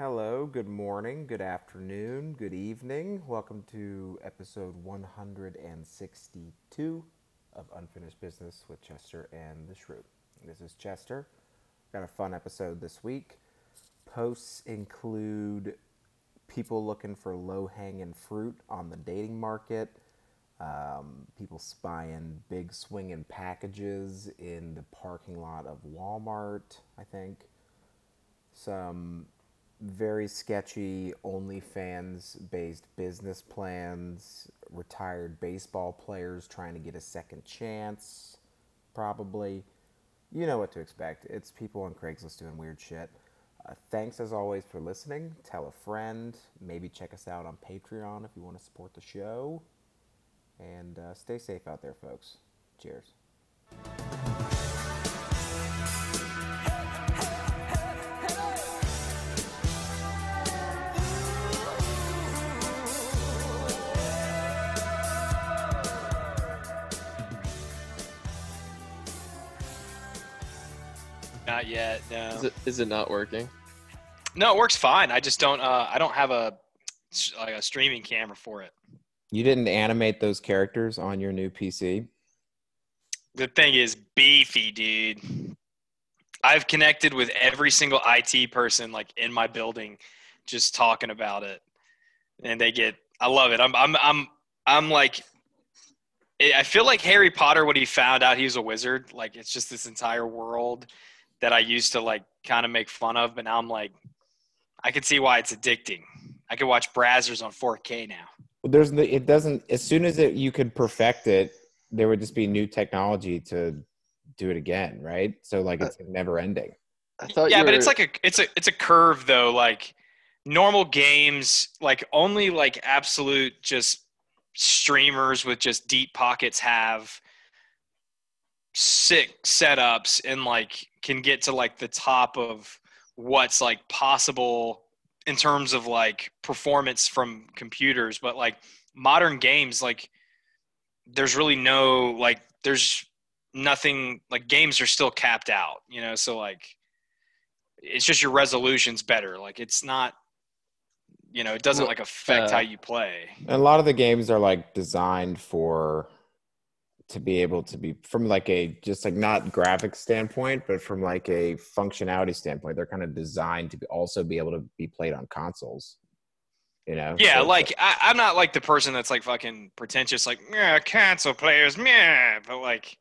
Hello, good morning, good afternoon, good evening. Welcome to episode 162 of Unfinished Business with Chester and the Shrew. This is Chester. Got a fun episode this week. Posts include people looking for low hanging fruit on the dating market, um, people spying big swinging packages in the parking lot of Walmart, I think. Some very sketchy OnlyFans based business plans, retired baseball players trying to get a second chance, probably. You know what to expect. It's people on Craigslist doing weird shit. Uh, thanks as always for listening. Tell a friend. Maybe check us out on Patreon if you want to support the show. And uh, stay safe out there, folks. Cheers. Yet. No. Is it, is it not working? No, it works fine. I just don't. Uh, I don't have a like a streaming camera for it. You didn't animate those characters on your new PC? The thing is beefy, dude. I've connected with every single IT person like in my building, just talking about it, and they get. I love it. I'm. I'm. I'm. I'm like. I feel like Harry Potter when he found out he was a wizard. Like it's just this entire world that I used to like kind of make fun of, but now I'm like, I can see why it's addicting. I can watch Brazzers on 4K now. Well, there's the, it doesn't as soon as it, you could perfect it, there would just be new technology to do it again, right? So like it's never ending. I thought. yeah, you but it's like a it's a it's a curve though. Like normal games, like only like absolute just streamers with just deep pockets have sick setups and like can get to like the top of what's like possible in terms of like performance from computers. But like modern games like there's really no like there's nothing like games are still capped out you know? So like it's just your resolution's better. Like it's not you know it doesn't like affect uh, how you play. And a lot of the games are like designed for to be able to be from like a just like not graphics standpoint, but from like a functionality standpoint, they're kind of designed to be also be able to be played on consoles. You know? Yeah, So like I, I'm not like the person that's like fucking pretentious, like yeah, console players, yeah. But like,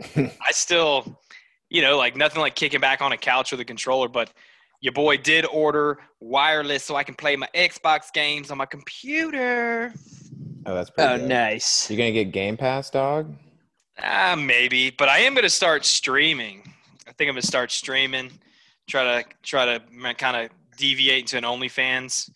I still, you know, like nothing like kicking back on a couch with a controller. But your boy did order wireless so I can play my Xbox games on my computer. Oh, that's pretty Oh, good. nice. You're gonna get Game Pass, dog? Ah, maybe, but I am gonna start streaming. I think I'm gonna start streaming. Try to try to kind of deviate into an OnlyFans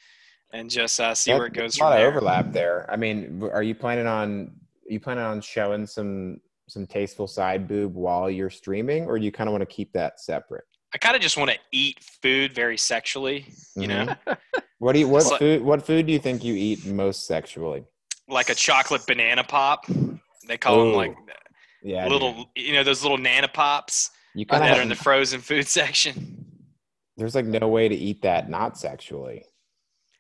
and just uh, see That- where it goes there's a from lot there. of overlap there. I mean, are you planning on are you planning on showing some some tasteful side boob while you're streaming, or do you kind of want to keep that separate? I kind of just want to eat food very sexually, you know, Mhm. What do you what It's food what food do you think you eat most sexually? Like a chocolate banana pop. They call them like Yeah, little, dude. you know, those little nana pops You that kind are in the frozen food section. there's like no way to eat that not sexually.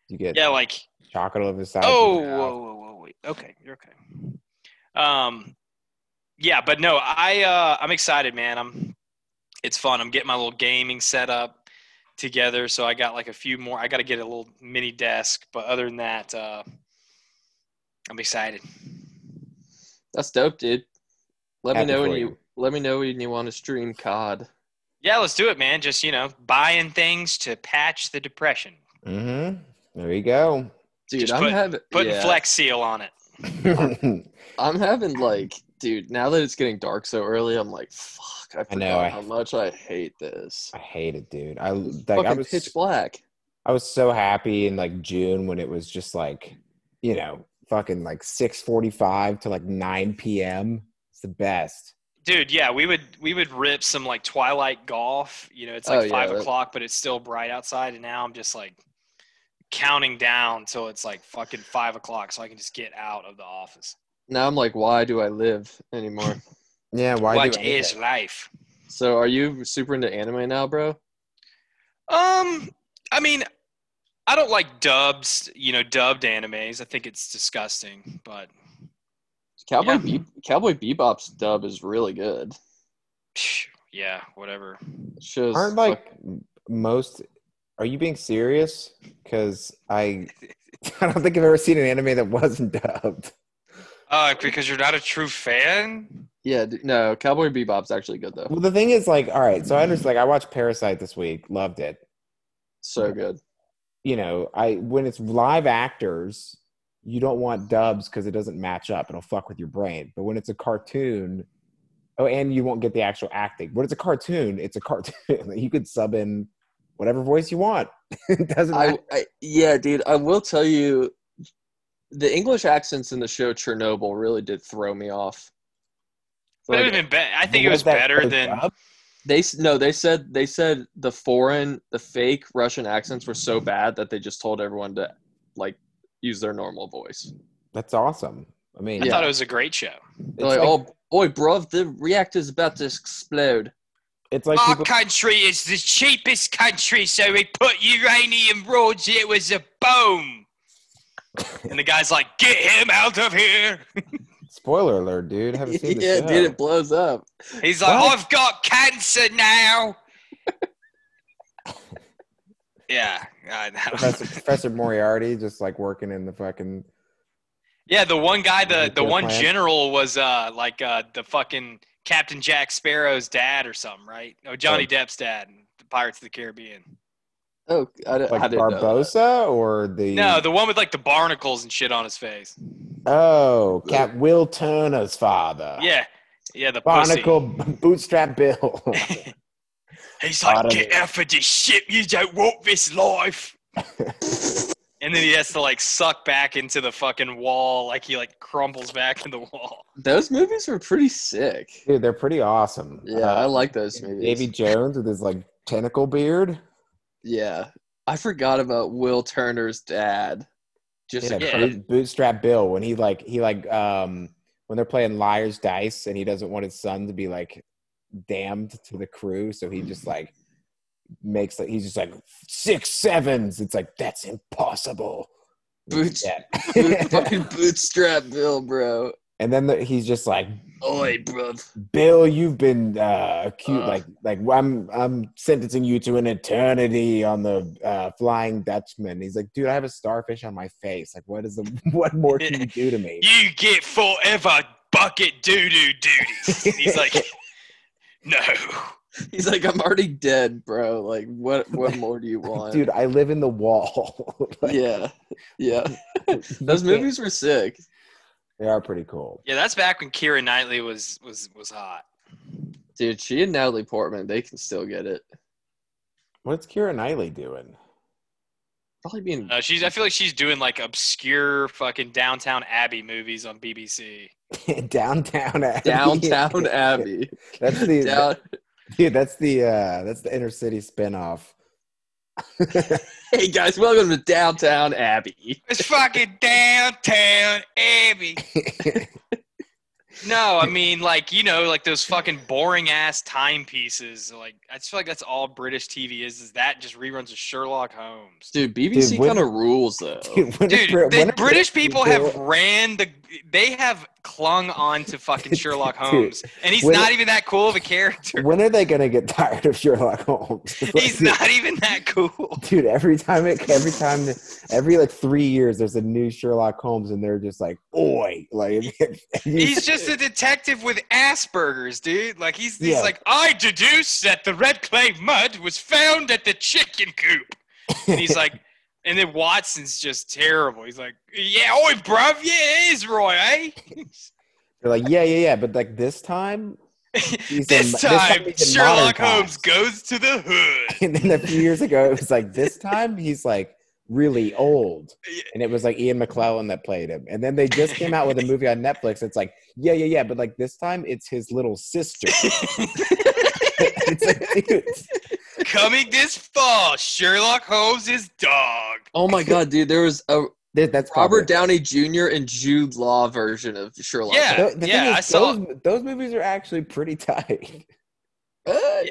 You get Yeah, like chocolate over the side. oh, whoa, whoa, whoa, wait, okay, you're okay. Um, yeah, but no, I uh, I'm excited, man. I'm, it's fun. I'm getting my little gaming setup together, so I got like a few more. I got to get a little mini desk, but other than that, uh, I'm excited. That's dope, dude. Let Happy me know when you, you. let me know when you want to stream COD. Yeah, let's do it, man. Just you know, buying things to patch the depression. Mhm. There you go. Dude, Just I'm put- having Putting yeah, Flex Seal on it. I'm having like, dude. Now that it's getting dark so early, I'm like, fuck. I I forgot know, I- how much I hate this. I hate it, dude. I like I was pitch black. I was so happy in like June when it was just like, you know, fucking like 6:45 to like 9 p.m. It's the best. Dude, yeah, we would we would rip some like twilight golf. You know, it's Oh, like yeah, five o'clock, but it's still bright outside. And now I'm just like counting down till it's like fucking five o'clock, so I can just get out of the office. Now I'm like, why do I live anymore? Yeah, why what do is life? so, are you super into anime now, bro? Um, I mean, I don't like dubs, you know, dubbed animes. I think it's disgusting. But Cowboy Yeah. Be- Cowboy Bebop's dub is really good. yeah, whatever. It shows Aren't like most? Are you being serious? Because I, I don't think I've ever seen an anime that wasn't dubbed. Uh, because you're not a true fan. yeah, no, Cowboy Bebop's actually good though. Well, the thing is, like, all right, so I understand. Like, I watched Parasite this week, loved it. So good. You know, I when it's live actors, you don't want dubs because it doesn't match up. It'll fuck with your brain. But when it's a cartoon, oh, and you won't get the actual acting. When it's a cartoon, it's a cartoon. you could sub in whatever voice you want. it doesn't. I, matter. I yeah, dude. I will tell you, the English accents in the show Chernobyl really did throw me off. But it Like, would have been be- I think it was that better than. dubbed? They no, they said they said the foreign, the fake Russian accents were so bad that they just told everyone to like use their normal voice. That's awesome. I mean, I Yeah. thought it was a great show. like, like, oh boy, bruv, the reactor's about to explode. it's like Our people, country is the cheapest country, so we put uranium rods. It was a boom. and the guy's like, "Get him out of here!" spoiler alert, dude. I haven't seen the yeah, show. dude, it blows up. He's like, What? "I've got cancer now." yeah, I know. Professor, Professor Moriarty just like working in the fucking yeah. The one guy, the the one plant. general was uh like uh the fucking Captain Jack Sparrow's dad or something, right? Oh, Johnny Oh. Depp's dad, in the Pirates of the Caribbean. Oh, I, di- like I didn't know that. Barbossa or the No, the one with like the barnacles and shit on his face. oh Cap Will Turner's father. Yeah, yeah, the pussy. Barnacle Bootstrap Bill. He's like, get it. off of this ship. You don't want this life. and then he has to like suck back into the fucking wall, like he like crumbles back in the wall. Those movies were pretty sick. Dude, they're pretty awesome. Yeah, I Uh, like those movies. Davy Jones with his like tentacle beard. Yeah, I forgot about Will Turner's dad. Just Yeah, Yeah. Boot- Bootstrap Bill when he like he like um when they're playing liar's dice and he doesn't want his son to be like damned to the crew, so he just like makes like he's just like six sevens. It's like that's impossible. Boots- Yeah. boot- fucking bootstrap Bill, bro. And then the, he's just like Oi, bruv. Bill, you've been uh, accused Uh. like like I'm I'm sentencing you to an eternity on the uh, Flying Dutchman. He's like, dude, I have a starfish on my face. Like, what is the what more can you do to me? You get forever bucket doo doo duty. He's like, no. He's like, I'm already dead, bro. Like, what? What more do you want, Dude, I live in the wall. Like, yeah, yeah. Those movies were sick. They are pretty cool. Yeah, that's back when Keira Knightley was was was hot. Dude, she and Natalie Portman, they can still get it. What's Keira Knightley doing? Probably being Uh, she's I feel like she's doing like obscure fucking downtown Abbey movies on BBC. Downtown Abbey. downtown Abbey. That's the Down, dude. That's the uh, that's the inner city spinoff. Hey guys, welcome to downtown Abbey. It's fucking downtown Abbey. No, I mean like you know like those fucking boring ass timepieces. Like I just feel like that's all British TV is. Is that just reruns of Sherlock Holmes? Dude, BBC kind of rules though. Dude, when Dude, are the when British British people have ran the. They have clung on to fucking Sherlock Dude, Holmes, and he's when- not even that cool of a character. When are they gonna get tired of Sherlock Holmes? He's Like, not even that cool. dude. Every time it, every time, every like three years, there's a new Sherlock Holmes, and they're just like, "Oi!" Like He's just a detective with Asperger's, dude. Like he's, he's Yeah. like, I deduce that the red clay mud was found at the chicken coop. And he's like, and then Watson's just terrible. He's like, yeah, oi, bruv, yeah, it is Roy, eh? they're like, "Yeah, yeah, yeah," but like this time, this time, in modern Sherlock Holmes times. goes to the hood. And then a few years ago, it was like this time he's like really old, and it was like Ian McKellen that played him. And then they just came out with a movie on Netflix. It's like, yeah, yeah, yeah, but like this time it's his little sister. it's like, dude, Coming this fall, Sherlock Holmes' dog. Oh my god, dude, there was a Th- That's Robert probably- Downey Jr. and Jude Law version of Sherlock. Yeah. Tho- the yeah, is, I saw- those, those movies are actually pretty tight. Uh,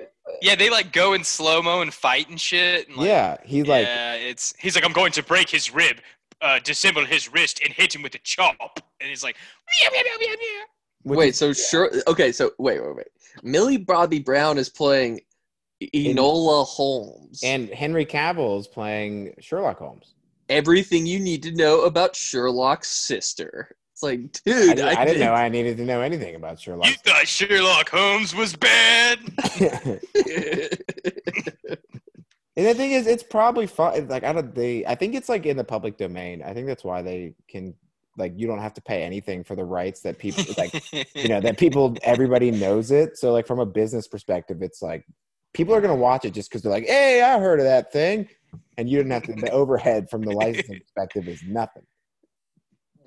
Yeah, they like go in slow mo and fight and shit. And, like, yeah, he's like yeah, it's he's like, I'm going to break his rib, uh, disassemble his wrist, and hit him with a chop. And he's like, meow, meow, meow, meow, meow. wait, is- so sure. Okay, so wait, wait, wait. Millie Bobby Brown is playing Enola Holmes. and Henry Cavill is playing Sherlock Holmes. everything you need to know about Sherlock's sister. It's like, dude, didn't, I didn't know I needed to know anything about Sherlock. You thought Sherlock Holmes was bad? and the thing is, it's probably fun. Like I don't, they. I think it's like in the public domain. I think that's why they can. Like you don't have to pay anything for the rights that people like. you know that people everybody knows it so like from a business perspective it's like people are going to watch it just because they're like hey i heard of that thing and you didn't have to the overhead from the licensing perspective is nothing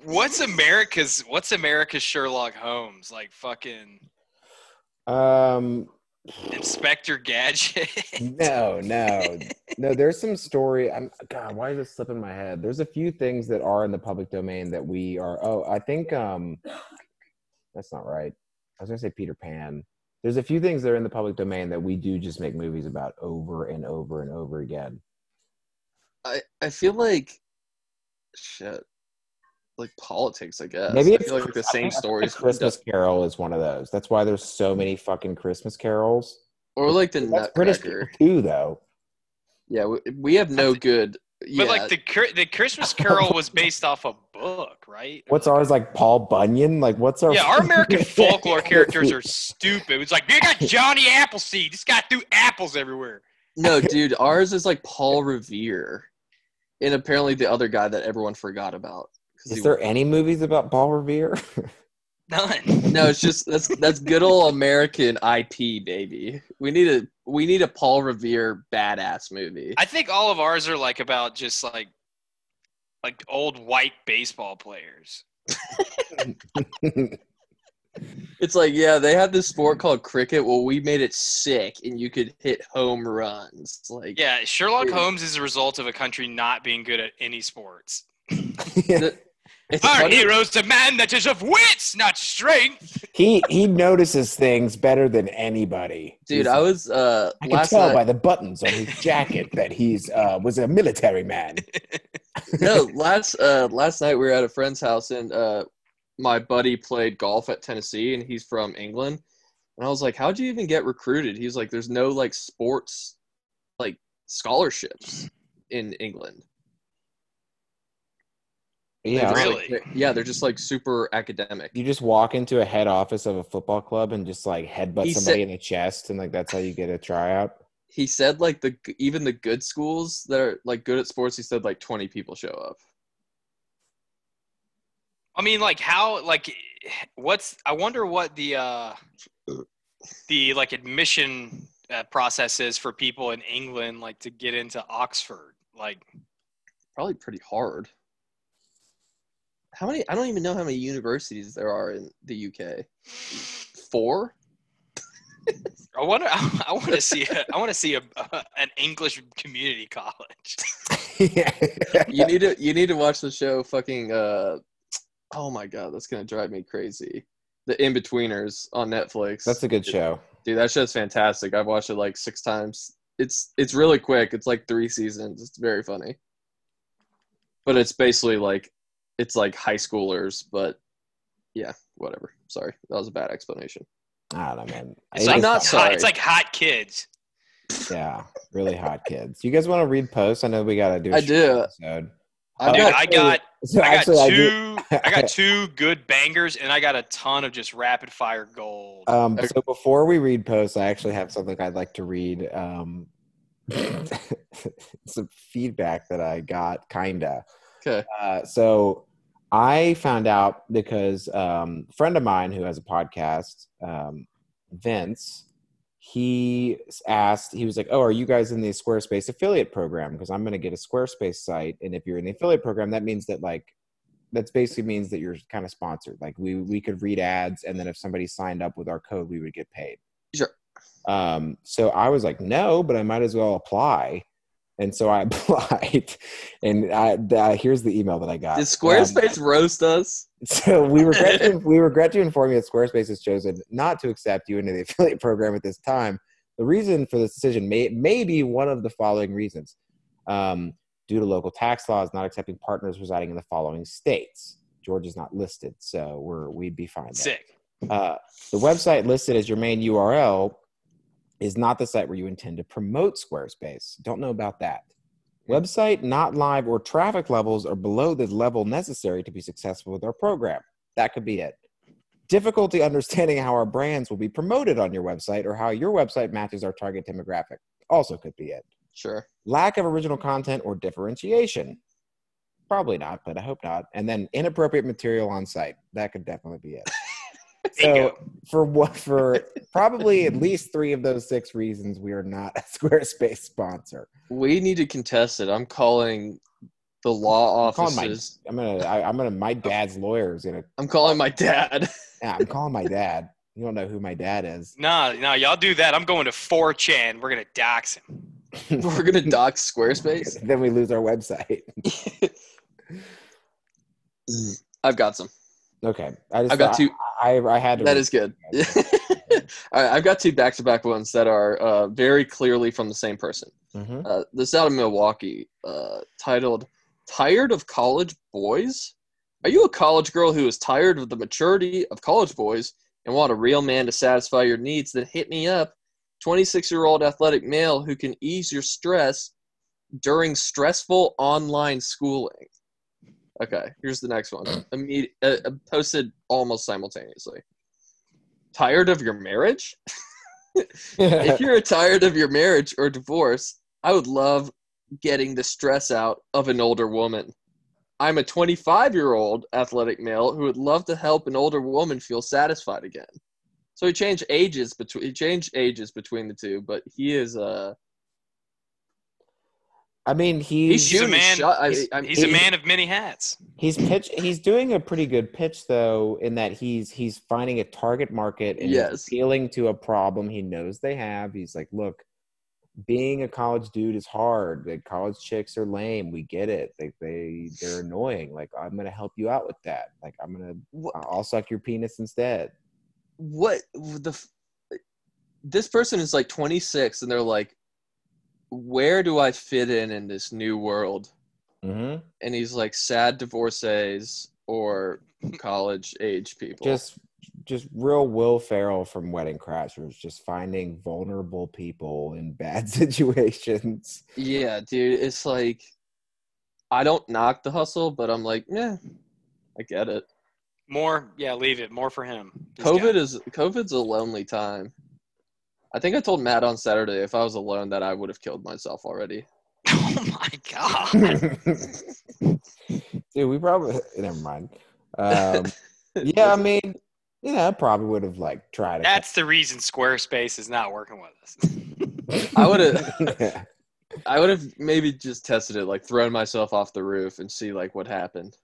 what's America's What's America's Sherlock Holmes? Like fucking um Inspector Gadget. no no. No there's some story i'm god why is this slipping my head? There's a few things that are in the public domain that we are oh i think um that's not right. I was going to say peter pan. There's a few things that are in the public domain that we do just make movies about over and over and over again. I I feel like shit, like politics. I guess. Maybe I it's feel like the same think- I think stories, Christmas Carol is one of those. That's why there's so many fucking Christmas carols. or like the That's British Nutcracker. too, though. Yeah, we, we have no good. Yeah, But like the the Christmas Carol was based off a book, right? What's ours like Paul Bunyan? Like what's our Yeah, our American folklore characters are stupid. It's like you got Johnny Appleseed. This guy threw apples everywhere. no, dude, ours is like Paul Revere, and apparently the other guy that everyone forgot about. 'Cause Is there any movies about Paul Revere? None. No, it's just that's that's good old American IP, baby. We need a we need a Paul Revere badass movie. I think all of ours are like about just like like old white baseball players. It's like, yeah, they had this sport called cricket. Well, we made it sick, and you could hit home runs. Like, Yeah, Sherlock Dude. Holmes is a result of a country not being good at any sports. the- it's Our funny- hero's a man that is of wits, not strength. he he notices things better than anybody. dude. He's I was uh I can last tell night. by the buttons on his jacket that he's uh was a military man. no, last uh last night we were at a friend's house, and uh my buddy played golf at Tennessee, and he's from England. And I was like, "How'd you even get recruited?" He's like, "There's no like sports like scholarships in England." Yeah. They're just, Really? like- yeah, they're just like super academic. You just walk into a head office of a football club and just like headbutt He somebody said- in the chest, and like that's how you get a tryout. He said like the even the good schools that are like good at sports, he said like 20 people show up. I mean, like how, like, what's? I wonder what the uh, the like admission uh, process is for people in England, like to get into Oxford. Like, Probably pretty hard. How many? I don't even know how many universities there are in the UK. Four. I wonder. I, want to see. A, I want to see a, an English community college. yeah. You need to you need to watch the show. Fucking. Uh, oh my god, that's gonna drive me crazy. The Inbetweeners on Netflix. That's a good show. Dude, that show's fantastic. I've watched it like six times. It's it's really quick. It's like three seasons. It's very funny. But it's basically like it's like high schoolers, but yeah, whatever. Sorry. That was a bad explanation. I don't know, man. It's like not hot, sorry. It's like hot kids. Yeah, really hot kids. You guys want to read posts? I know we got to do. a I short do. Episode. I Dude, got I got. So I got actually, I two. I, got two good bangers, and I got a ton of just rapid fire gold. Um, so before we read posts, I actually have something I'd like to read. Um, some feedback that I got, kinda. okay. Uh, so I found out because um, a friend of mine who has a podcast, um, Vince, he asked, he was like, "Oh, are you guys in the Squarespace affiliate program? Because I'm going to get a Squarespace site, and if you're in the affiliate program, that means that like." that's basically means that you're kind of sponsored. Like we we could read ads, and then if somebody signed up with our code, we would get paid. Sure. Um, so I was like, no, but I might as well apply. And so I applied, and I, uh, here's the email that I got. Did Um, Squarespace roast us? so we regret to, we regret to inform you that Squarespace has chosen not to accept you into the affiliate program at this time. The reason for this decision may, may be one of the following reasons. Um, due to local tax laws not accepting partners residing in the following states. Georgia's not listed, so we're we'd be fine. there. Sick. Uh, the website listed as your main URL is not the site where you intend to promote Squarespace. Don't know about that. Website not live or traffic levels are below the level necessary to be successful with our program. That could be it. Difficulty understanding how our brands will be promoted on your website or how your website matches our target demographic. Also could be it. Sure. Lack of original content or differentiation. Probably not, but I hope not. And then inappropriate material on site. That could definitely be it. so for what for probably at least three of those six reasons, we are not a Squarespace sponsor. We need to contest it. I'm calling the law I'm calling my- offices. I'm gonna. I, I'm gonna. My dad's lawyer is gonna. I'm calling my dad. Yeah, I'm calling my dad. You don't know who my dad is. Nah, nah, y'all do that. I'm going to 4chan. We're gonna dox him. We're gonna dox Squarespace. then we lose our website. I've got some. Okay, I just. I've got I- two. I, I had to. That is good. All right, I've got two back-to-back ones that are uh, very clearly from the same person. Mhm. Uh, this is out of Milwaukee, uh, titled "Tired of College Boys." Are you a college girl who is tired of the maturity of college boys and want a real man to satisfy your needs? Then hit me up. 26-year-old athletic male who can ease your stress during stressful online schooling. Okay, here's the next one. Immedi- uh, uh, posted almost simultaneously. Tired of your marriage? if you're tired of your marriage or divorce, I would love getting the stress out of an older woman. I'm a 25 year old athletic male who would love to help an older woman feel satisfied again. So he changed ages between he changed ages between the two, but he is uh I mean, he's, he's He's a man. shot- I- he's, I'm- he's a man of many hats. He's pitch. He's doing a pretty good pitch though, in that he's he's finding a target market and he's Yes. appealing to a problem he knows they have. He's like, look, being a college dude is hard. Like college chicks are lame. We get it. Like they they're annoying. Like I'm gonna help you out with that. Like I'm gonna What- I'll suck your penis instead. what the f- this person is like 26 and they're like where do i fit in in this new world Mm-hmm. and he's like sad divorcees or college age people Just just real Will Ferrell from Wedding Crashers, just finding vulnerable people in bad situations. yeah dude it's like i don't knock the hustle but i'm like yeah i get it More, yeah, leave it. More for him. He's covid is covid's a lonely time i think i told matt on saturday if i was alone that i would have killed myself already Oh my god. Dude, we probably never mind. Um, yeah, I mean, yeah, I probably would have like tried. That's the reason Squarespace is not working with us. I would've- yeah. I would have maybe just tested it, like thrown myself off the roof and see like what happened.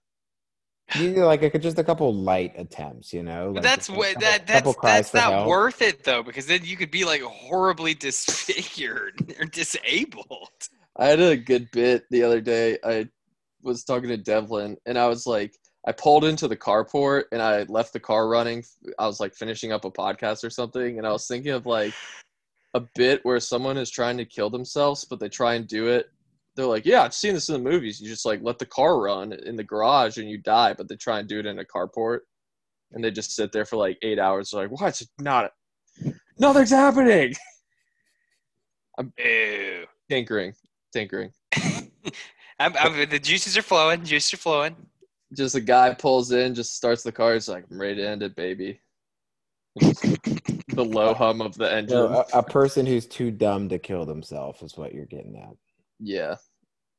You know, like a, just a couple light attempts, you know. But that's what couple- that that's that's not help. worth it though, because then you could be like horribly disfigured or disabled. I had a good bit the other day. I was talking to Devlin and I was like, I pulled into the carport and I left the car running. I was like finishing up a podcast or something, and I was thinking of like a bit where someone is trying to kill themselves, but they try and do it. They're like, "Yeah, I've seen this in the movies. You just like let the car run in the garage and you die," but they try and do it in a carport, and they just sit there for like eight hours. They're like, "What's not? Nothing's happening." Ew. Tinkering, tinkering. I'm, I'm, the juices are flowing. Juices are flowing. just a guy pulls in, just starts the car. He's like, I'm ready to end it, baby. the low hum of the engine. No, a, a person who's too dumb to kill themselves is what you're getting at. Yeah.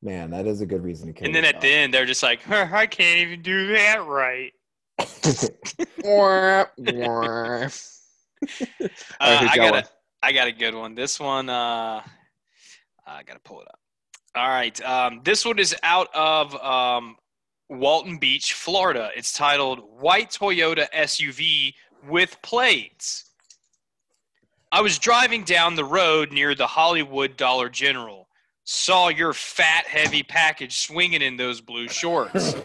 Man, that is a good reason to kill. And then at the end, they're just like, huh, I can't even do that right. Wah, wah. Uh, here's I got a, I got a good one. This one, uh, I got to pull it up. All right. Um, this one is out of um, Walton Beach, Florida. It's titled White Toyota SUV with Plates. I was driving down the road near the Hollywood Dollar General. Saw your fat, heavy package swinging in those blue shorts.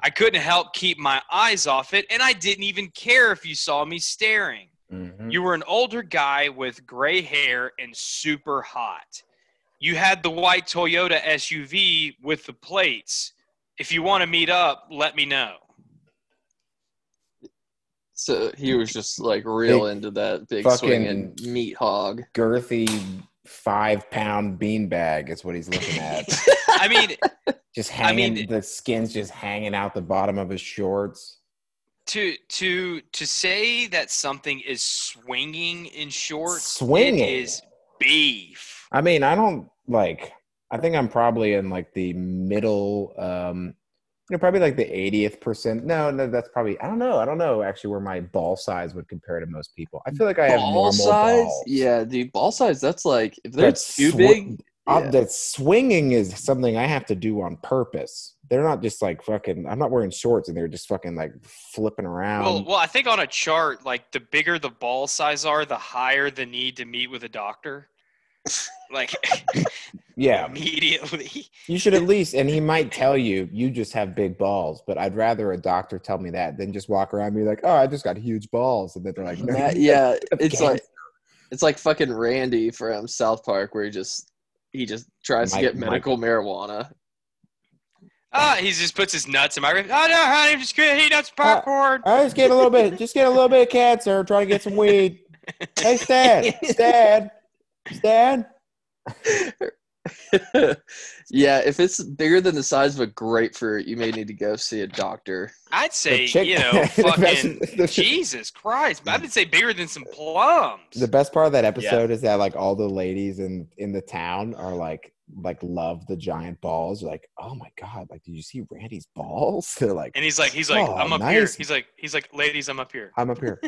I couldn't help keep my eyes off it, and I didn't even care if you saw me staring. Mhm. You were an older guy with gray hair and super hot. You had the white Toyota SUV with the plates. If you want to meet up, let me know. So he was just like real into that big swinging meat hog. girthy five pound beanbag is what he's looking at. I mean, just I hanging, mean- the skin's just hanging out the bottom of his shorts. to to to say that something is swinging in shorts, Swinging. is beef. I mean, I don't like. I think I'm probably in like the middle. um you know, probably like the 80th percent. No, no, that's probably. I don't know. I don't know actually where my ball size would compare to most people. I feel like I have Ball normal size? balls. Yeah, dude, ball size. That's like if they're That's too swi- big. Uh, yeah. that swinging is something I have to do on purpose. They're not just like fucking. I'm not wearing shorts and they're just fucking like flipping around. Well, well, I think on a chart, like the bigger the ball size are, the higher the need to meet with a doctor. Like yeah, immediately. you should at least. And he might tell you you just have big balls, but I'd rather a doctor tell me that than just walk around and be like, oh, I just got huge balls, and then they're like, no, That- yeah, it's cancer. like it's like fucking Randy from South Park, where he just he just tries Mike- to get medical marijuana. Ah, he just puts his nuts in my. Oh no, honey, I'm just gonna heat up Uh, popcorn. I just get a little bit, just get a little bit of cancer. Try to get some weed. Hey, Stan, Stan, Stan. yeah, if it's bigger than the size of a grapefruit, you may need to go see a doctor. I'd say, chick- you know, fucking best- Jesus Christ. I would say bigger than some plums. The best part of that episode is that like all the ladies in in the town are like like love the giant balls. They're like, oh my god, like did you see Randy's balls? They're like, and he's like, he's like, Oh, I'm up here. He's like, he's like, ladies, I'm up here. I'm up here.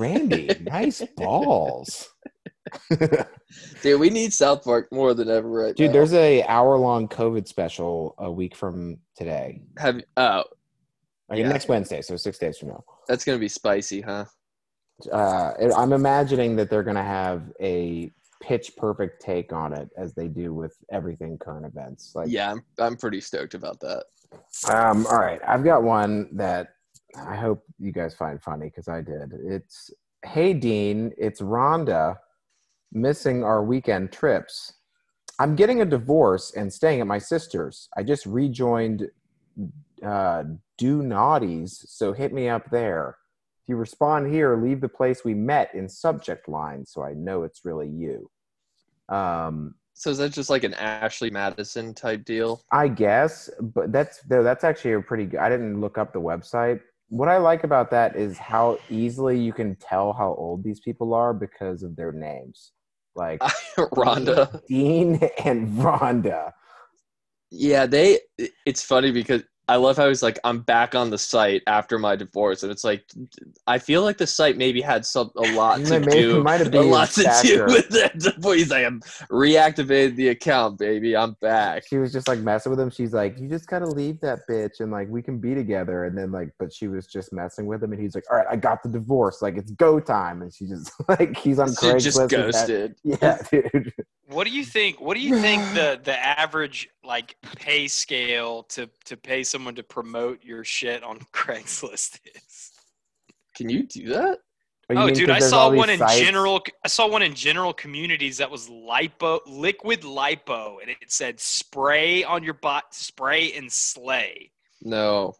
Randy, nice balls. Dude, we need South Park more than ever right Dude, now. there's a hour long COVID special a week from today. have oh, mean, Yeah. next Wednesday, so six days from now. that's gonna be spicy, huh? uh, I'm imagining that they're going to have a pitch perfect take on it as they do with everything current events. Like, Yeah, I'm I'm pretty stoked about that. Um, all right, I've got one that I hope you guys find funny because I did. It's Hey Dean, it's Rhonda missing our weekend trips. I'm getting a divorce and staying at my sister's. I just rejoined uh, Do Naughties, so hit me up there. If you respond here, leave the place we met in subject line so I know it's really you. Um, So is that just like an Ashley Madison type deal? I guess, but that's though that's actually a pretty good. I didn't look up the website. What I like about that is how easily you can tell how old these people are because of their names, like Rhonda. Dean and Rhonda. Yeah, they. It's funny because I love how he's like, I'm back on the site after my divorce, and it's like, I feel like the site maybe had some a lot to Maybe- do, might have been a lot to do with that. He's like, I'm reactivated the account, baby. I'm back. She was just like messing with him. She's like, "You just gotta leave that bitch, and like we can be together." And then like, but she was just messing with him, and he's like, "All right, I got the divorce. Like it's go time." And she just like he's on Craigslist. just ghosted. Yeah, dude. What do you think? What do you think the the average like pay scale to to pay someone to promote your shit on Craigslist is? Can you do that? Oh, you Oh, mean dude, 'cause I saw one in sites- general. I saw one in general communities that was lipo, liquid lipo, and it said spray on your butt, spray and slay. No,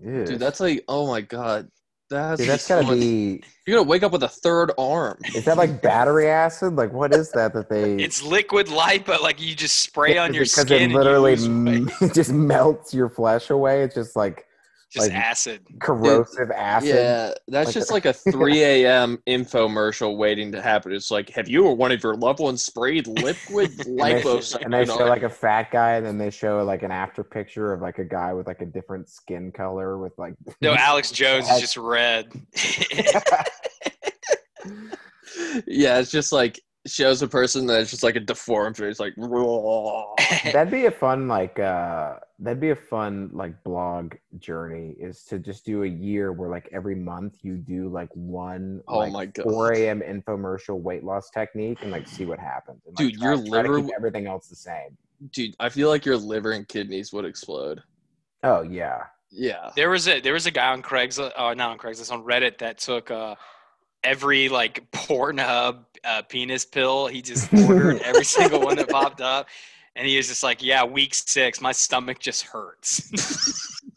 Ew. dude. That's like, oh my god. That's Dude, that's gotta someone- be. You're gonna wake up with a third arm. Is that like battery acid? Like what is that that they? It's liquid lipo, like you just spray on your Is it skin. it and you literally lose weight. m- just melts your flesh away. It's just like just like- acid. corrosive acid. Yeah, that's Like just a- like a 3 a.m. infomercial waiting to happen. It's like, have you or one of your loved ones sprayed liquid liposuction and they show like a fat guy, and then they show like an after picture of like a guy with like a different skin color with like. No, Alex Jones is just red. Yeah, it's just like shows a person that's just like a deformed face, like that'd be a fun like uh that'd be a fun like blog journey is to just do a year where like every month you do like one Oh like, my God. 4 a.m infomercial weight loss technique and like see what happens and, Dude, try, your try liver- keep everything else the same Dude, I feel like your liver and kidneys would explode. oh yeah Yeah. there was a there was a guy on Craigslist, uh, not on Craigslist, on Reddit that took uh every like Pornhub uh, penis pill. He just ordered every single one that popped up, and he was just like, "Yeah, week six, my stomach just hurts."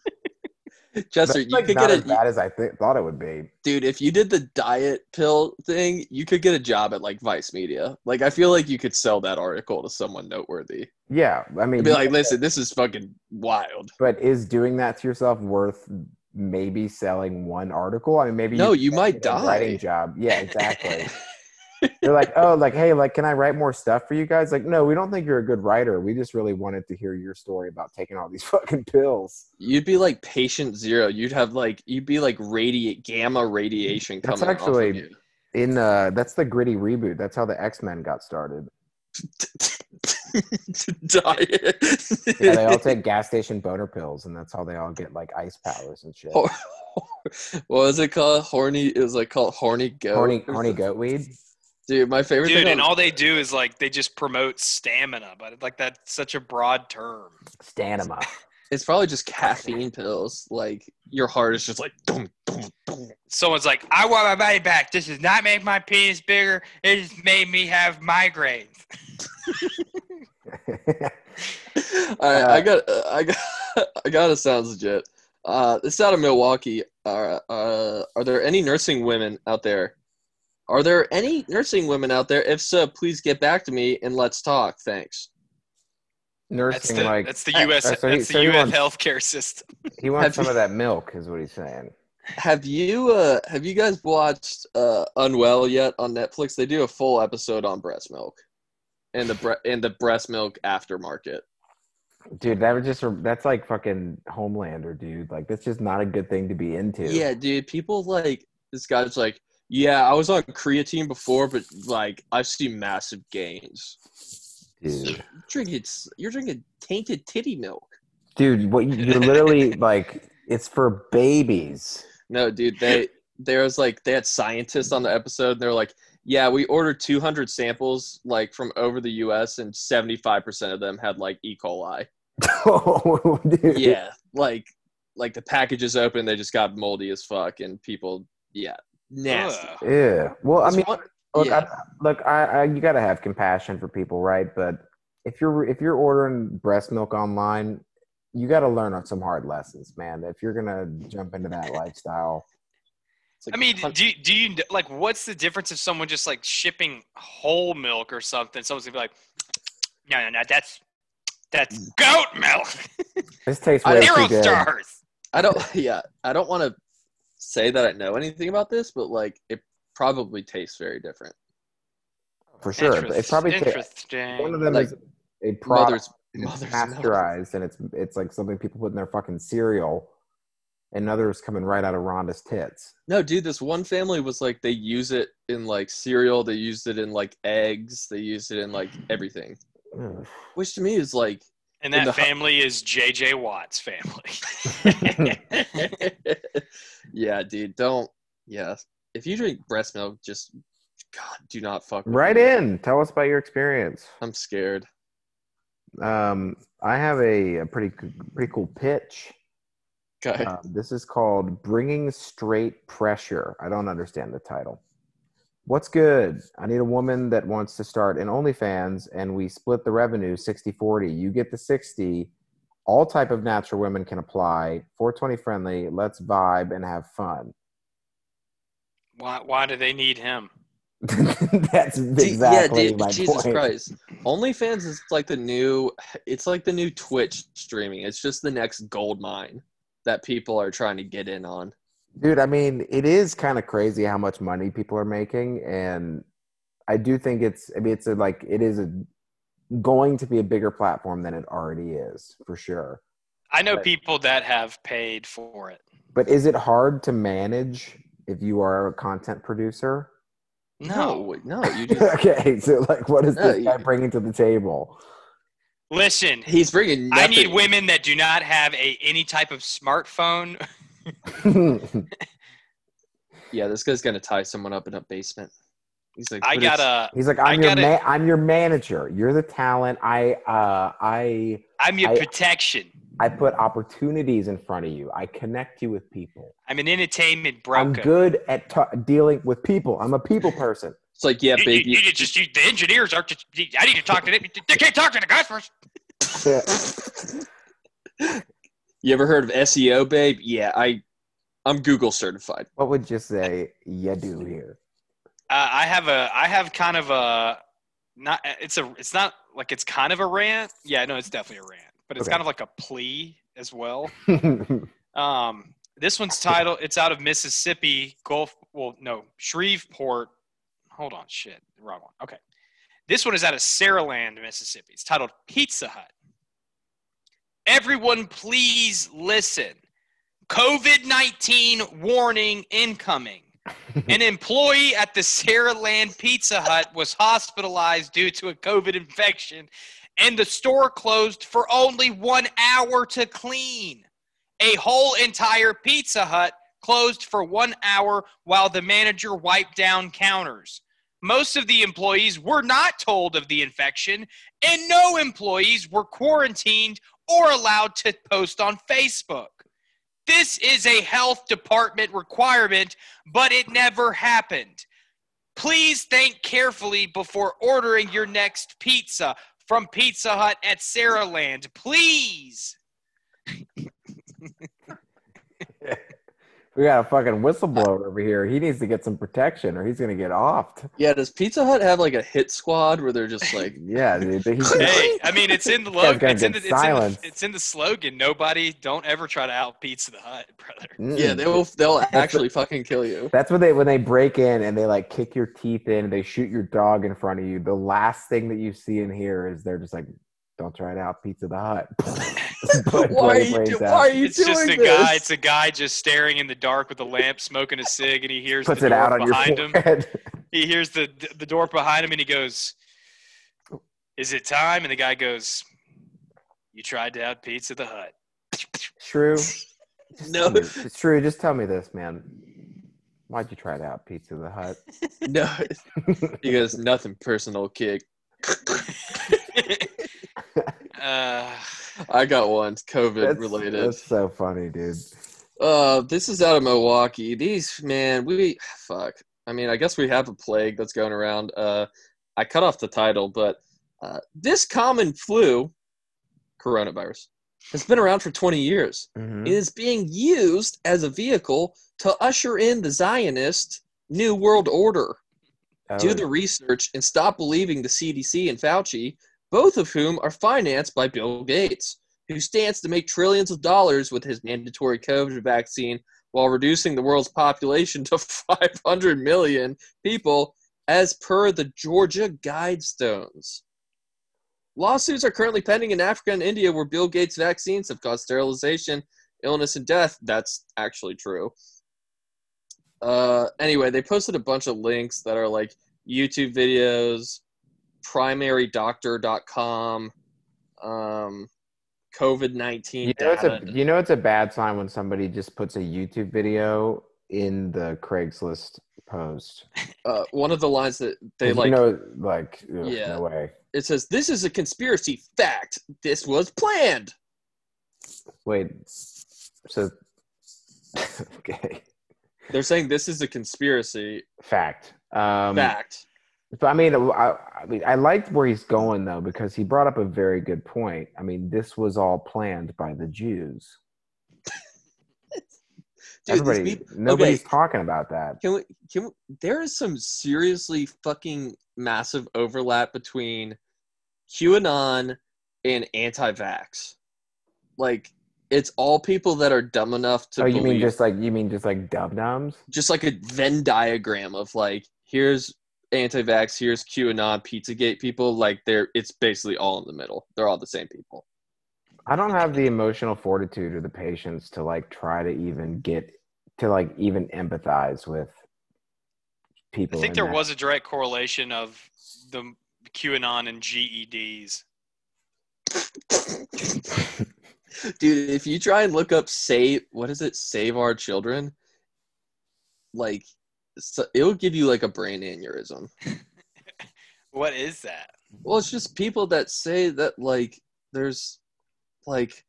Chester, That's you like could not get as a bad as I th- thought it would be. dude. If you did the diet pill thing, you could get a job at like Vice Media. Like, I feel like you could sell that article to someone noteworthy. Yeah, I mean, You'd be like, listen, this is fucking wild. but is doing that to yourself worth maybe selling one article? I mean, maybe No, you can't might get a Writing job. Yeah, exactly. They're like, oh, like, hey, like, can I write more stuff for you guys? Like, no, we don't think you're a good writer. We just really wanted to hear your story about taking all these fucking pills. You'd be like patient zero. You'd have like you'd be like radiate gamma radiation That's coming off actually- of you. In uh, that's the gritty reboot. That's how the X Men got started. diet. Yeah, they all take gas station boner pills, and that's how they all get like ice powers and shit. What was it called? Horny. It was like called horny goat. Horny, horny goat weed. Dude, my favorite Dude, thing. and on- all they do is like they just promote stamina, but like that's such a broad term. Stamina. it's probably just caffeine pills. Like your heart is just like. Dum, dum, dum. Someone's like, "I want my body back. This does not make my penis bigger. It just made me have migraines." I, I got. I got. I got. It sounds legit. Uh, this is out of Milwaukee. Uh, uh, are there any nursing women out there? Are there any nursing women out there? If so, please get back to me and let's talk. Thanks. That's Nursing the like that's the U.S. so that's so the he U.S. wants- healthcare system. he wants Have some you- of that milk, is what he's saying. Have you uh have you guys watched uh Unwell yet on Netflix? They do a full episode on breast milk and the bre- and the breast milk aftermarket. Dude, that was just that's like fucking Homelander, dude. Like that's just not a good thing to be into. Yeah, dude, people like this guy's like, yeah, I was on creatine before, but like I've seen massive gains. dude. You're drinking, you're drinking tainted titty milk. Dude, what you- you're literally like it's for babies. No, dude, they there was like they had scientists on the episode, and they're like, yeah, we ordered 200 samples like from over the U.S. and 75 percent of them had like E. coli. oh, dude. Yeah, like like the packages open, they just got moldy as fuck, and people, yeah, nasty. Ugh. Yeah. Well, I mean, one- look, yeah. I, look, I, I, you got to have compassion for people, right? But if you're if you're ordering breast milk online, you got to learn some hard lessons, man. If you're gonna jump into that lifestyle, like I mean, do you, do you like what's the difference if someone just like shipping whole milk or something? Someone's gonna be like, "No, no, no, that's that's goat milk. this tastes I- way Zero too good. stars." I don't. Yeah, I don't want to say that I know anything about this, but like it probably tastes very different. For sure, Interest- it's probably ta- interesting. one of them Like, is a product. Mother's and it's mother's milk. and it's it's like something people put in their fucking cereal and others coming right out of Rhonda's tits. No, dude, this one family was like they use it in like cereal, they used it in like eggs, they used it in like everything. Ugh. Which to me is like and that the hu- family is JJ Watt's family. Yeah, dude, don't yeah. If you drink breast milk, just God, do not fuck with right me. in. Tell us about your experience. I'm scared. Um, I have a, a pretty pretty cool pitch. Okay. Um, this is called "Bringing Straight Pressure." I don't understand the title. What's good? I need a woman that wants to start an OnlyFans, and we split the revenue 60-40. You get the 60. All type of natural women can apply. 420 friendly. Let's vibe and have fun. why? Why do they need him? That's exactly yeah, dude, my Jesus point. Christ. OnlyFans is like the new it's like the new Twitch streaming. It's just the next gold mine that people are trying to get in on. Dude, I mean, it is kind of crazy how much money people are making, and I do think it's. I mean, it's a, like it is a, going to be a bigger platform than it already is for sure. I know Right. people that have paid for it. But is it hard to manage if you are a content producer? No, no, you just okay, so like, what is No, this guy you- bringing to the table? listen. he's bringing I need women that do not have a any type of smartphone. Yeah, this guy's gonna tie someone up in a basement. He's like, I gotta. He's like, I I'm your gotta- ma- I'm your manager. You're the talent. I uh I I'm your I- protection. I put opportunities in front of you. I connect you with people. I'm an entertainment broker. I'm good at ta- dealing with people. I'm a people person. It's like, yeah, You, baby. you, you just you, the engineers are just. I need to talk to them. They can't talk to the guys first. You ever heard of SEO, babe? Yeah, I, I'm Google certified. what would you say you do here? Uh, I have a. I have kind of a. Not. It's a. It's not like it's kind of a rant. Yeah, no, it's definitely a rant, but it's Okay. kind of like a plea as well. Um, this one's titled. It's out of Mississippi Gulf. Well, no, Shreveport. Hold on, shit, wrong one. Okay, this one is out of Saraland, Mississippi. It's titled Pizza Hut. Everyone, please listen. COVID nineteen warning incoming. An employee at the Saraland Pizza Hut was hospitalized due to a COVID infection, and the store closed for only one hour to clean. A whole entire Pizza Hut closed for one hour while the manager wiped down counters. Most of the employees were not told of the infection, and no employees were quarantined or allowed to post on Facebook. This is a health department requirement, but it never happened. Please think carefully before ordering your next pizza from Pizza Hut at Saraland. Please. we got a fucking whistleblower over here. He needs to get some protection, or he's gonna get offed. Yeah, does Pizza Hut have like a hit squad where they're just like, Yeah, dude. He's Hey, I mean, it's in the logo. It's in the, get it's, in the, it's in the slogan. Nobody, don't ever try to out Pizza the Hut, brother. Mm. yeah, they will, they'll actually fucking kill you. That's when they when they break in and they like kick your teeth in. And they shoot your dog in front of you. The last thing that you see and hear is they're just like, "Don't try it out, Pizza the Hut." Bloody Why are you, brains do- why are you It's doing just a this? guy. It's a guy just staring in the dark with a lamp, smoking a cig, and he hears Puts the it door out on your behind him. He hears the the door behind him, and he goes, "Is it time?" And the guy goes, "You tried to out Pizza the Hut." True. No. it's true. Just tell me this, man. Why'd you try it out, Pizza the Hut? No, he goes nothing personal, kick. uh, I got one, COVID That's, related. that's so funny, dude. Uh, this is out of Milwaukee. These man, we fuck. I mean, I guess we have a plague that's going around. Uh, I cut off the title, but uh, this common flu, coronavirus, has been around for 20 years. Mhm. It is being used as a vehicle to usher in the Zionist New World Order. Oh, Do the research and stop believing the CDC and Fauci, both of whom are financed by Bill Gates, who stands to make trillions of dollars with his mandatory COVID vaccine while reducing the world's population to 500 million people, as per the Georgia Guidestones. Lawsuits are currently pending in Africa and India where Bill Gates' vaccines have caused sterilization, illness, and death. That's actually true. Uh, anyway, they posted a bunch of links that are like YouTube videos, primarydoctor.com, um, COVID 19 you know, it's a you know it's a bad sign when somebody just puts a YouTube video in the Craigslist post. uh, one of the lines that they like, you know, like ugh, Yeah. no way. it says, This is a conspiracy fact. This was planned. Wait, so okay, They're saying this is a conspiracy fact. Um, fact. But I mean, I, I mean, I liked where he's going though because he brought up a very good point. I mean, this was all planned by the Jews. Dude, Everybody, peop- nobody's okay. talking about that. Can we? Can we, there is some seriously fucking massive overlap between QAnon and anti-vax. Like it's all people that are dumb enough to oh, you believe. mean just like you mean just like dub dums? just like a Venn diagram of like here's anti-vax, here's QAnon, PizzaGate people. Like they're it's basically all in the middle. They're all the same people. I don't have the emotional fortitude or the patience to like try to even get to like even empathize with people. I think there that. was a direct correlation of the QAnon and E GEDs. Dude, if you try and look up save what is it? Save our children. Like so it'll give you like a brain aneurysm. What is that? Well, it's just people that say that like there's like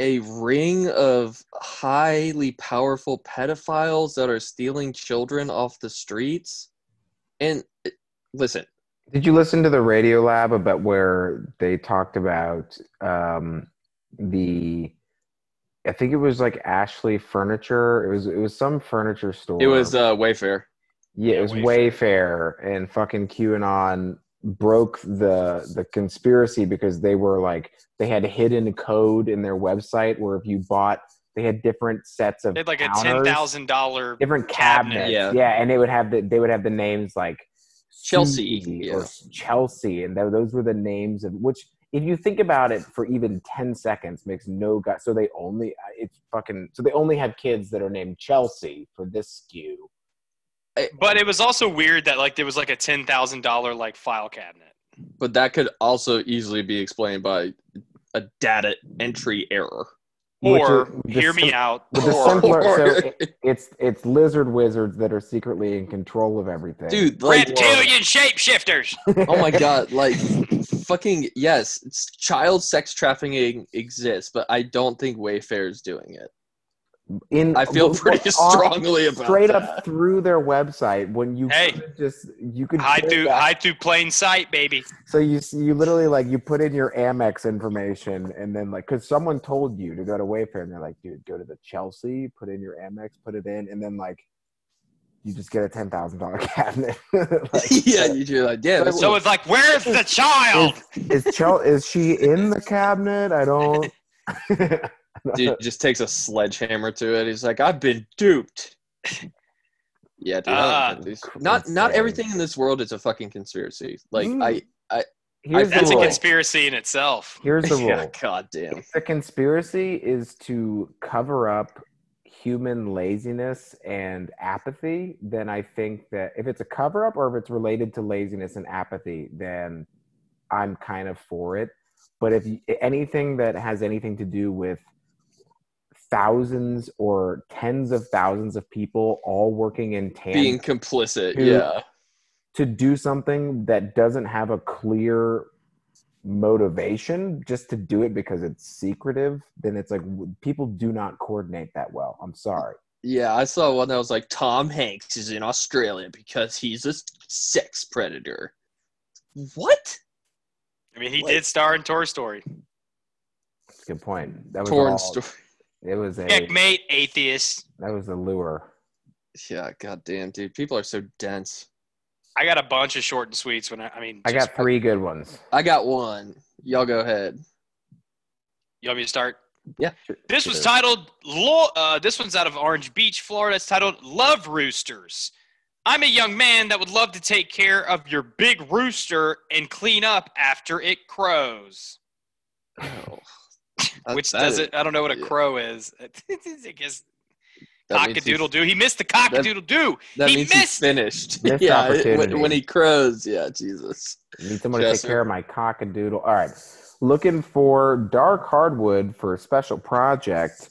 a ring of highly powerful pedophiles that are stealing children off the streets. And listen, Did you listen to the Radio Lab about where they talked about um, the? I think it was like Ashley Furniture. It was it was some furniture store. it was uh, Wayfair. yeah, yeah, it was Wayfair. Wayfair, and fucking QAnon broke the the conspiracy because they were like they had hidden code in their website where if you bought they had different sets of They had like a ten thousand dollar different cabinet. cabinets. Yeah. Yeah. and they would have the they would have the names like Chelsea, yeah. or Chelsea, and tho- those were the names of which. If you think about it for even ten seconds, makes no gut. So they only uh, it's fucking. So they only have kids that are named Chelsea for this SKU But it was also weird that like there was like a ten thousand dollar like file cabinet. But that could also easily be explained by a data entry error. Or is- the hear me out. But the Or- simpler, so it, it's it's lizard wizards that are secretly in control of everything. Dude, like Reptilian shapeshifters. oh my god, like fucking yes, it's child sex trafficking exists, but I don't think Wayfair is doing it. in I feel w- pretty on- strongly about straight that. up through their website when you Hey. just you could Hide go through back- hide through plain sight, baby. so you you literally like you put in your Amex information and then like because someone told you to go to Wayfair and they're like, dude, go to the Chelsea, put in your Amex, put it in, and then like you just get a ten thousand dollar cabinet. Like, yeah, you do like yeah. this So it's like, where's the child? is Chel is she in the cabinet? I don't. dude just takes a sledgehammer to it. He's like, I've been duped. Yeah, dude. I don't think these- not not everything in this world is a fucking conspiracy. Like Mm. I, Here's That's a conspiracy in itself. Here's the yeah, rule. god damn. The conspiracy is to cover up human laziness and apathy, then I think that if it's a cover up or if it's related to laziness and apathy, then I'm kind of for it. But if anything that has anything to do with thousands or tens of thousands of people all working in tandem Being complicit, Dude. yeah. to do something that doesn't have a clear motivation just to do it because it's secretive then it's like people do not coordinate that well i'm sorry Yeah, I saw one that was like Tom Hanks is in Australia because he's a sex predator. What? I mean, he Like- did star in Toy Story. That's a good point that was Torn all, story. it was a Checkmate, atheist. that was a lure Yeah, goddamn, dude. People are so dense. I got a bunch of short and sweets. When I, I mean, i got three good ones I got one. Y'all go ahead. You want me to start? Yeah. This was titled. Lo- uh, this one's out of Orange Beach, Florida. It's titled "Love Roosters." I'm a young man that would love to take care of your big rooster and clean up after it crows. Oh. Which does is- it? I don't know what a yeah. crow is. I guess that means he's- cockadoodle doo. He missed the cockadoodle doo. That he means he's missed. finished. Missed yeah, it- opportunity. when, when he crows, yeah, Jesus. need someone to take care of my cockadoodle all right looking for dark hardwood for a special project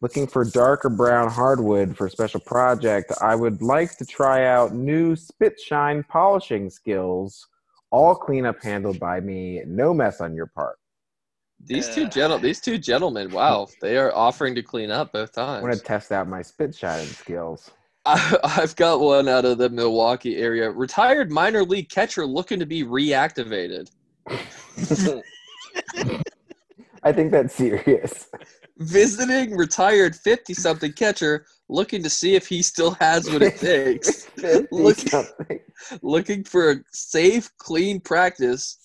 looking for darker brown hardwood for a special project i would like to try out new spit shine polishing skills all cleanup handled by me no mess on your part These two Uh. gentle, these two gentlemen, wow, they are offering to clean up both times. i want times. to test out my spit shining skills I, I've got one out of the Milwaukee area. Retired minor league catcher looking to be reactivated. i think that's serious Visiting retired 50 something catcher looking to see if he still has what it takes. Look- Something. looking for a safe, clean practice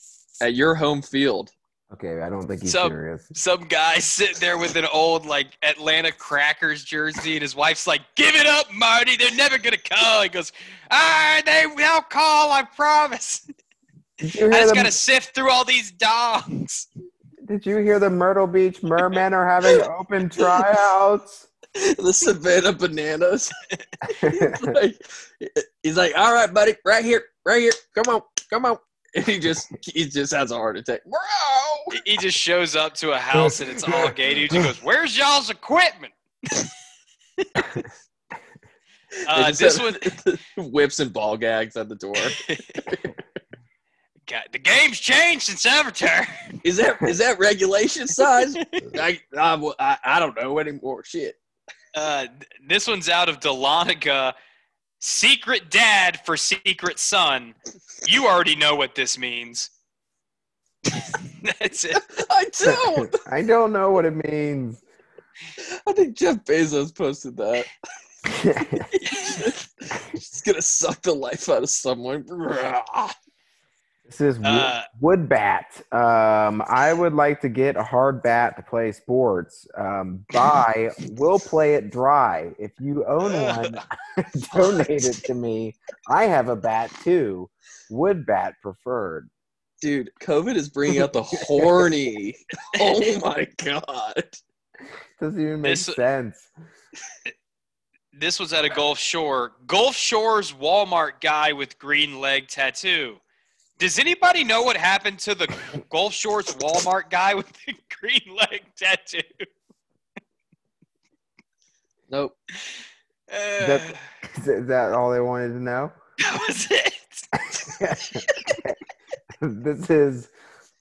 at your home field. Okay i don't think he's So- serious Some guy sitting there with an old like Atlanta Crackers jersey, and his wife's like, "Give it up, Marty. They're never gonna call." He goes, "Ah, they will call. I promise. I just the, gotta sift through all these dogs." did you hear the myrtle beach mermen are having open tryouts the Savannah Bananas. He's like, he's like, all right, buddy, right here, right here. Come on, come on. And he just he just has a heart attack. Bro. He- just shows up to a house and it's all gated. He goes, "Where's y'all's equipment?" uh, this one, whips and ball gags at the door. God, the game's changed since Avatar. Is that is that regulation size? I, I, I, I don't know anymore. Shit. Uh, this one's out of Delonica. Secret dad for secret son. You already know what this means. That's it. I don't. I don't know what it means. I think Jeff Bezos posted that. He's gonna suck the life out of someone. This is wood, Uh, wood bat. Um, I would like to get a hard bat to play sports. Um, buy, we'll play it dry. If you own one, donate it to me. I have a bat too. Wood bat preferred. Dude, COVID is bringing out the horny. Oh my god. Doesn't even make This- sense. This was at a Gulf Shore. Gulf Shore's Walmart guy with green leg tattoo. Does anybody know what happened to the Gulf Shores Walmart guy with the green leg tattoo? Nope. Uh, That- Is is that all they wanted to know? that was it. this is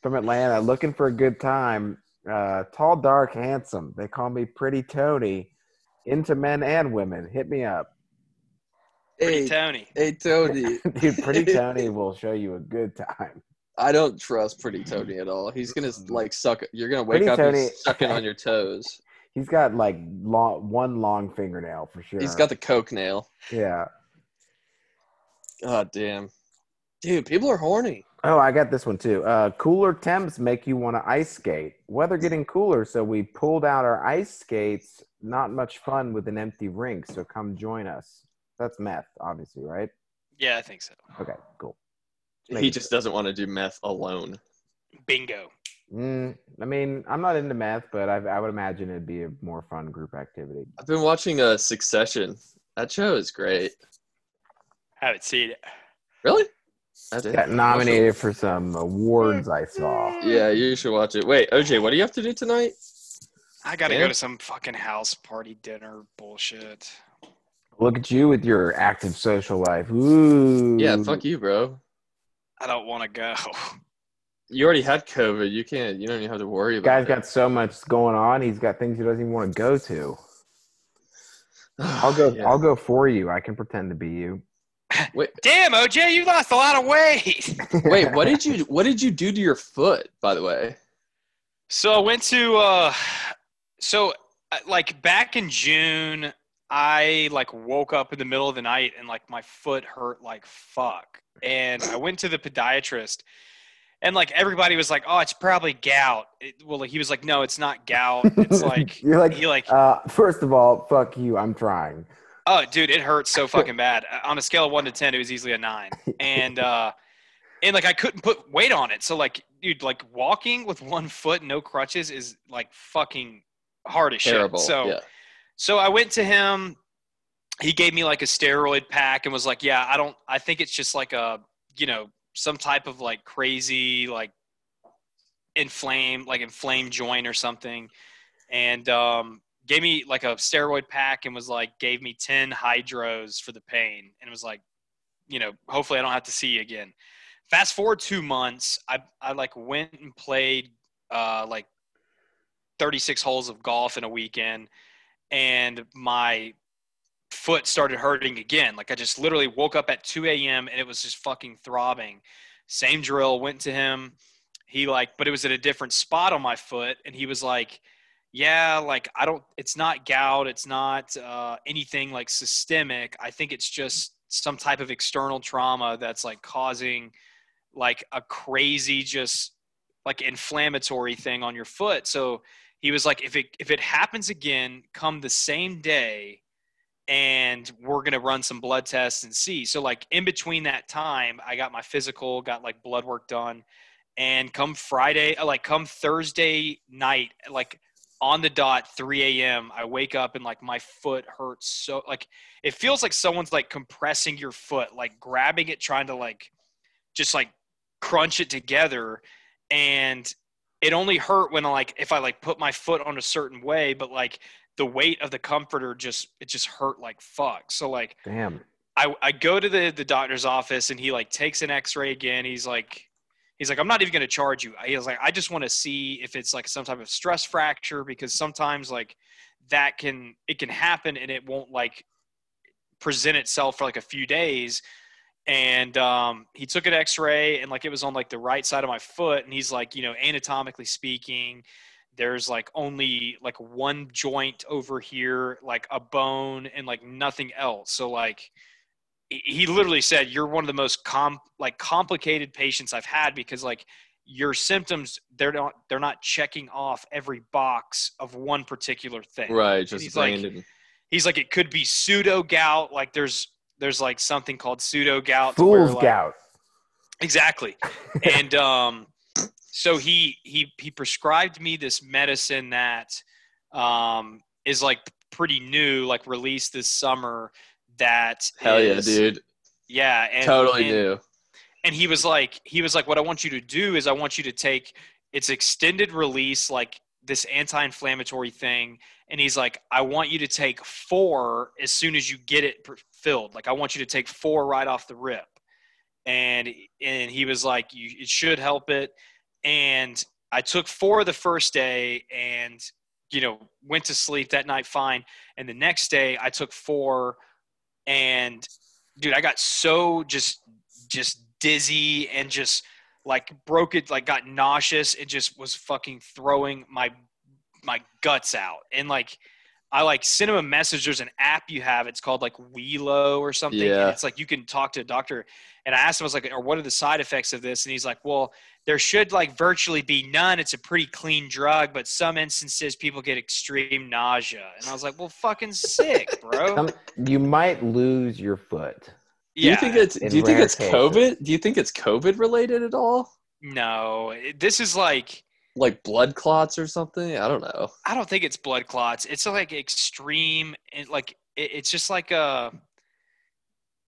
from Atlanta. Looking for a good time. Uh, tall, dark, handsome. They call me Pretty Tony. Into men and women. Hit me up. Pretty Hey, Tony. hey, Tony. Dude, Pretty Tony will show you a good time. I don't trust Pretty Tony at all. He's gonna like suck. You're gonna wake Pretty up Tony- and sucking on your toes. He's got like long, one long fingernail for sure. He's got the coke nail. yeah. God damn. Dude, people are horny. Oh, I got this one too. Uh, cooler temps make you want to ice skate. Weather getting cooler, so we pulled out our ice skates. Not much fun with an empty rink, so come join us. That's meth, obviously, right? Yeah, I think so. Okay, cool. He just doesn't want to do meth alone. Bingo. Mm, I mean, I'm not into meth, but I, I would imagine it'd be a more fun group activity. I've been watching uh, Succession. That show is great. Haven't seen it. Really? I did. Got nominated for some awards I saw. Yeah, you should watch it. Wait, OJ, what do you have to do tonight? I gotta Yeah. go to some fucking house party dinner bullshit. Look at you with your active social life. Ooh. Yeah, fuck you, bro. I don't want to go. You already had COVID. You can't. You don't even have to worry about Guy's it. got so much going on. He's got things he doesn't even want to go to. I'll go. Yeah. I'll go for you. I can pretend to be you. Wait, Damn, OJ, you lost a lot of weight. wait. What did you? What did you do to your foot? By the way. So I went to uh so uh, like back in June I like woke up in the middle of the night and like my foot hurt like fuck. And I went to the podiatrist and like everybody was like, "Oh, it's probably gout." It, well, he was like, "No, it's not gout. It's like You're like, he like uh, first of all, fuck you. I'm trying. Oh, dude, it hurts so fucking bad. Uh, On a scale of one to ten, it was easily a nine, and uh, and like I couldn't put weight on it. So like, dude, like walking with one foot, no crutches, is like fucking hard as Terrible. shit. So yeah. So I went to him. He gave me like a steroid pack and was like, "Yeah, I don't. I think it's just like a you know some type of like crazy like inflame like inflamed joint or something." And um, gave me like a steroid pack and was like gave me 10 hydros for the pain and it was like you know hopefully i don't have to see you again fast forward two months i, I like went and played uh, like 36 holes of golf in a weekend and my foot started hurting again like i just literally woke up at 2 a.m and it was just fucking throbbing same drill went to him he like but it was at a different spot on my foot and he was like yeah, like I don't, it's not gout, it's not uh, anything like systemic. I think it's just some type of external trauma that's like causing like a crazy, just like inflammatory thing on your foot. So he was like, if it if it happens again, come the same day, and we're gonna run some blood tests and see. So like in between that time, I got my physical, got like blood work done, and come Friday, uh, like come Thursday night, like on the dot 3 a.m i wake up and like my foot hurts so like it feels like someone's like compressing your foot like grabbing it trying to like just like crunch it together and it only hurt when I like if i like put my foot on a certain way but like the weight of the comforter just it just hurt like fuck so like Damn. I, I go to the, the doctor's office and he like takes an x-ray again he's like he's like, I'm not even going to charge you. He was like, I just want to see if it's like some type of stress fracture because sometimes like that can it can happen and it won't like present itself for like a few days. And um, he took an X-ray and like it was on like the right side of my foot, and he's like, you know, anatomically speaking, there's like only like one joint over here, like a bone, and like nothing else. So like he literally said you're one of the most com like complicated patients I've had because like your symptoms they're not they're not checking off every box of one particular thing. Right, just he's like. He's like it could be pseudo gout. Like there's there's like something called pseudo gout. to where, Fool's like- gout. Exactly. and um, so he he he prescribed me this medicine that um, is like pretty new, like released this summer. That Hell yeah, dude. Yeah, and, totally and, new. and he was like he was like what i want you to do is i want you to take its extended release like this anti-inflammatory thing and he's like i want you to take four as soon as you get it pr- filled. Like i want you to take four right off the rip. And and he was like you it should help it. And i took four the first day and you know went to sleep that night fine. And the next day i took four and dude i got so just just dizzy and just like broke it like got nauseous and just was fucking throwing my my guts out. And like i like sent him a message there's an app you have it's called like Welo or something Yeah. and it's like you can talk to a doctor and i asked him i was like or what are the side effects of this and he's like well there should like virtually be none it's a pretty clean drug but some instances people get extreme nausea and i was like well fucking sick bro you might lose your foot. Do you think it's do you think it's cases. COVID? Do you think it's COVID related at all? no this is like Like blood clots or something? I don't know. I don't think it's blood clots. It's like extreme, and like it, it's just like a.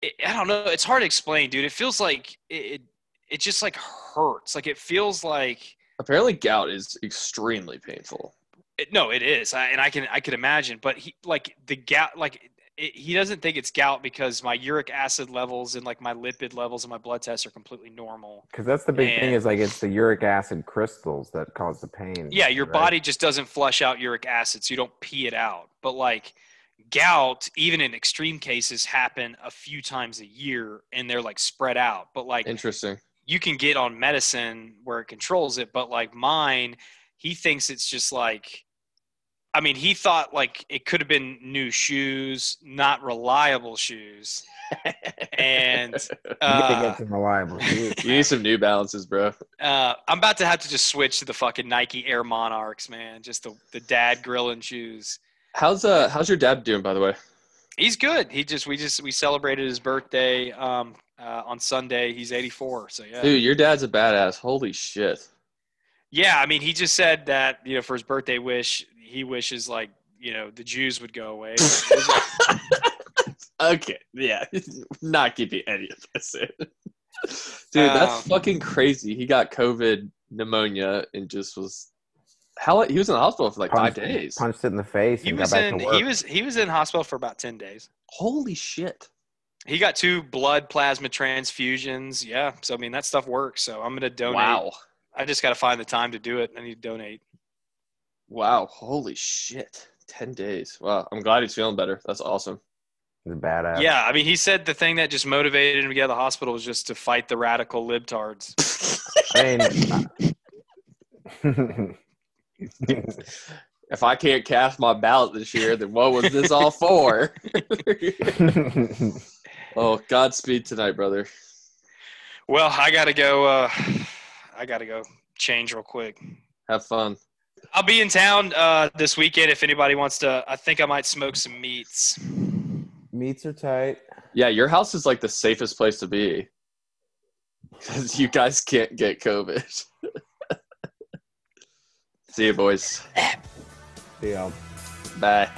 It, I don't know. It's hard to explain, dude. It feels like it, it. It just like hurts. Like it feels like. Apparently gout is extremely painful. It, no, it is, I, and I can I can imagine. But he like the gout. Like it, he doesn't think it's gout because my uric acid levels and like my lipid levels and my blood tests are completely normal. Because that's the big thing is like it's the uric acid crystals that cause the pain. Yeah, your right? body just doesn't flush out uric acid, so you don't pee it out. But like gout, even in extreme cases, happen a few times a year and they're like spread out. But like Interesting. you can get on medicine where it controls it, but like mine, he thinks it's just like I mean, he thought like it could have been new shoes, not reliable shoes. And You gotta uh, get some reliable shoes. You need some New Balances, bro. uh, I'm about to have to just switch to the fucking Nike Air Monarchs, man. Just the, the dad grilling shoes. How's uh how's your dad doing by the way? He's good. He just we just we celebrated his birthday um, uh, on Sunday. He's 84. So yeah, Dude, your dad's a badass. Holy shit. yeah. I mean, he just said that you know for his birthday wish, he wishes like you know the Jews would go away. okay, yeah. Not keeping any of this in. Dude, that's Um, fucking crazy. He got COVID pneumonia and just was how he was in the hospital for like five days. Punched it in the face he and was got back in to work. he was he was in hospital for about 10 days. Holy shit. He got two blood plasma transfusions. Yeah, so I mean that stuff works. So I'm gonna donate. Wow. I just got to find the time to do it. I need to donate. Wow. Holy shit. 10 days. Wow. I'm glad he's feeling better. That's awesome. He's a badass. Yeah, I mean, he said the thing that just motivated him to get out of the hospital was just to fight the radical libtards. I mean, If I can't cast my ballot this year, then what was this all for? oh, Godspeed tonight, brother. Well, I gotta go. Uh, I gotta go change real quick. Have fun. I'll be in town uh, this weekend if anybody wants to. I think I might smoke some meats. Meats are tight. Yeah, your house is like the safest place to be. Because you guys can't get COVID. See you, boys. See y'all. Bye.